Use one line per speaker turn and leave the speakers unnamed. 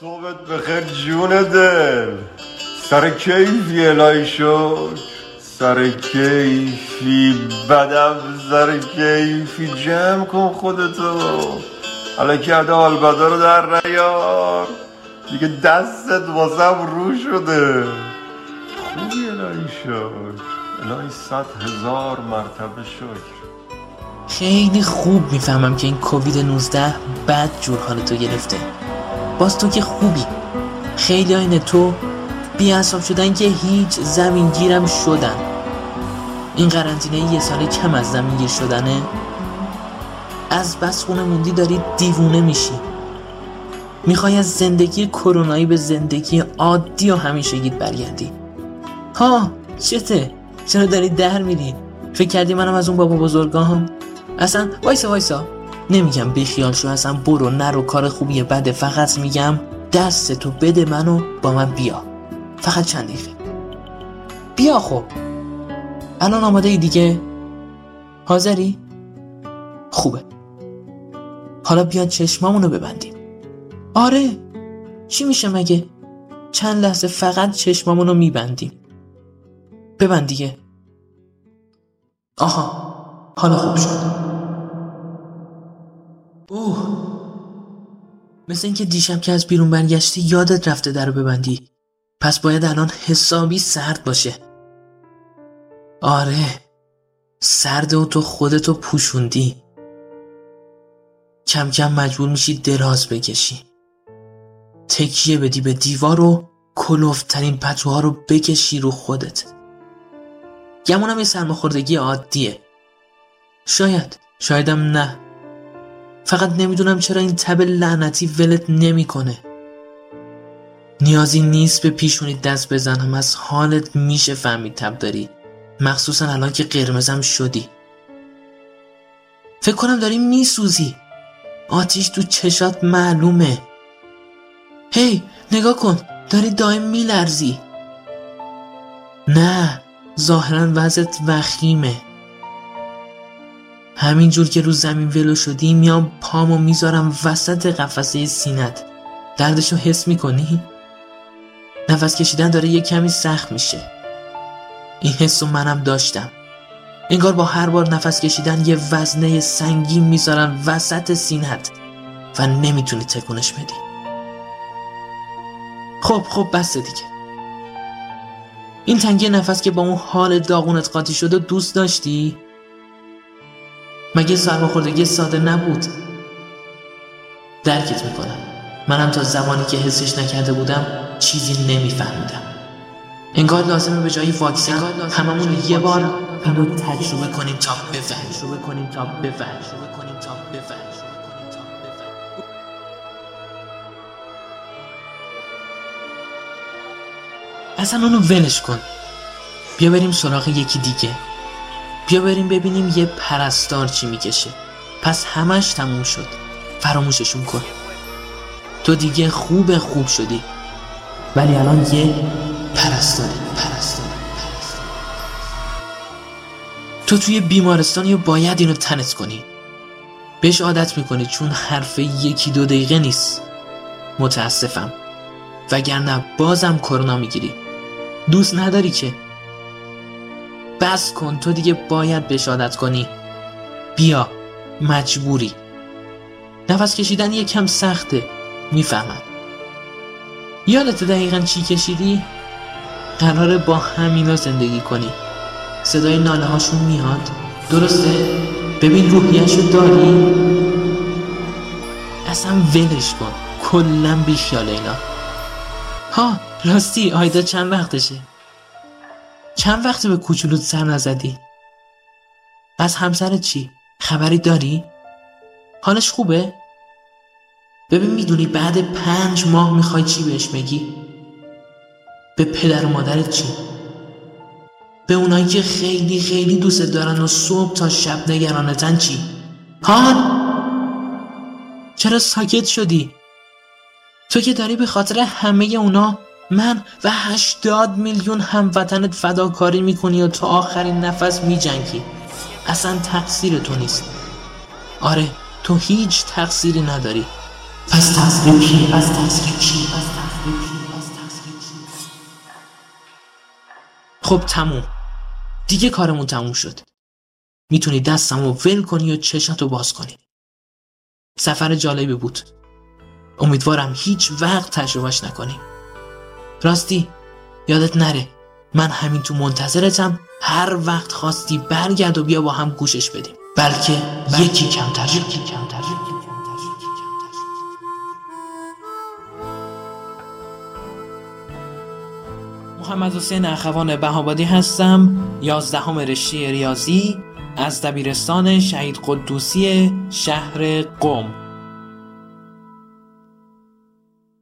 صبحت بخیر جون دل. سر کیفی الهی شد سر کیفی بدم سر کیفی جمع کن خودتو. حالا که البدا رو در نیار. دیگه دستت واسم رو شده. خوبی الهی شد الهی صد هزار مرتبه شکر.
خیلی خوب می‌فهمم که این کووید 19 بد جور حالتو گرفته. باز تو که خوبی. خیلی آینه تو بیانصاب شدن که هیچ زمین گیرم شدن. این قرنطینه یه سال کم از زمین گیر شدنه. از بس خونه موندی داری دیوونه میشی. می‌خوای از زندگی کرونایی به زندگی عادی و گید برگردی. ها چته؟ چرا داری در میری؟ فکر کردی منم از اون بابا بزرگام؟ اصلا وایسا وایسا. نمیگم بیخیال شو اصلا برو نرو کار خوبیه بده فقط میگم دست تو بده منو با من بیا. فقط چند دقیقه. بیا خب. الان آماده ای دیگه؟ حاضری؟ خوبه. حالا بیا چشمامونو ببندیم. آره. چی میشه مگه؟ چند لحظه فقط چشمامونو میبندیم. ببند دیگه. آها. حالا خوب شد. اوه. مثل اینکه دیشب که از بیرون برگشتی یادت رفته در ببندی. پس باید الان حسابی سرد باشه. آره. سرد و تو خودتو پوشوندی. کم کم مجبور میشی دراز بکشی. تکیه بدی به دیوار و کلوفترین پتوها رو بکشی رو خودت. گمونم یه سرماخوردگی عادیه. شاید. شایدم نه. فقط نمی‌دونم چرا این تب لعنتی ولت نمی‌کنه. نیازی نیست به پیشونی دست بزنم. از حالت میشه فهمید تب داری. مخصوصا الان که قرمزم شدی. فکر کنم داری میسوزی. آتیش تو چشات معلومه. هی نگاه کن. داری دائم میلرزی. نه ظاهرا وضعت وخیمه. همینجور که رو زمین ولو شدی میام پامو می‌ذارم وسط قفسه سینت. دردشو حس می‌کنی؟ نفس کشیدن داره یه کمی سخت میشه. این حس منم داشتم. انگار با هر بار نفس کشیدن یه وزنه سنگین می‌ذارن وسط سینت و نمی‌تونی تکونش بدی. خب خب بس دیگه. این تنگی نفس که با اون حال داغونت قاطی شده دوست داشتی؟ مگه سرماخوردگی ساده نبود؟ درکت می‌کنم. منم تا زمانی که حسش نکرده بودم چیزی نمیفهمیدم. انگار لازمه به جایی واکسن هممون یه بار اینو تجربه کنیم تا بفهم تجربه کنیم تا بفهم کنیم تا بفهم اصلا اونو ولش کن. بیا بریم سراغ یکی دیگه. بیا بریم ببینیم یه پرستار چی می‌کشه. پس همش تموم شد. فراموششون کن. تو دیگه خوب خوب شدی. ولی الان یه پرستاری پرستاری تو توی بیمارستانی باید اینو تنت کنی. بهش عادت می‌کنی چون حرف یکی دو دقیقه نیست. متاسفم. وگرنه بازم کرونا می‌گیری. دوست نداری که بس کن تو دیگه باید بشادت کنی. بیا مجبوری. نفس کشیدن یکم سخته می‌فهمم. یادت دقیقا چی کشیدی؟ قراره با همینا زندگی کنی. صدای ناله هاشون میاد. درسته؟ ببین روحیشو داری؟ اصلا ولش کن. کلا بیخیال اینا. ها راستی آیدا چند وقتشه؟ چند وقت به کوچولوت سر نزدی؟ از همسرت چی؟ خبری داری؟ حالش خوبه؟ ببین می‌دونی بعد پنج ماه می‌خوای چی بهش بگی؟ به پدر و مادرت چی؟ به اونایی که خیلی خیلی دوست دارن و صبح تا شب نگرانتن چی؟ هان؟ چرا ساکت شدی؟ تو که داری به خاطر همه اونا من و هشتاد میلیون هموطنت فداکاری می‌کنی و تا آخرین نفس میجنگی. اصلا تقصیر تو نیست. آره تو هیچ تقصیری نداری. پس تقصیر کی؟ پس تقصیر کی؟ پس خب تموم. دیگه کارمون تموم شد. می‌تونی دستم رو ول کنی و چشت رو باز کنی. سفر جالبی بود. امیدوارم هیچ وقت تجربهش نکنیم راستی یادت نره. من همین تو منتظرتم. هر وقت خواستی برگرد و بیا با هم گوشش بدیم. بلکه یکی کمتر. یکی کمتر. محمد حسین اخوان بهابادی هستم. یازدهم رشته ریاضی از دبیرستان شهید قدوسی شهر قم.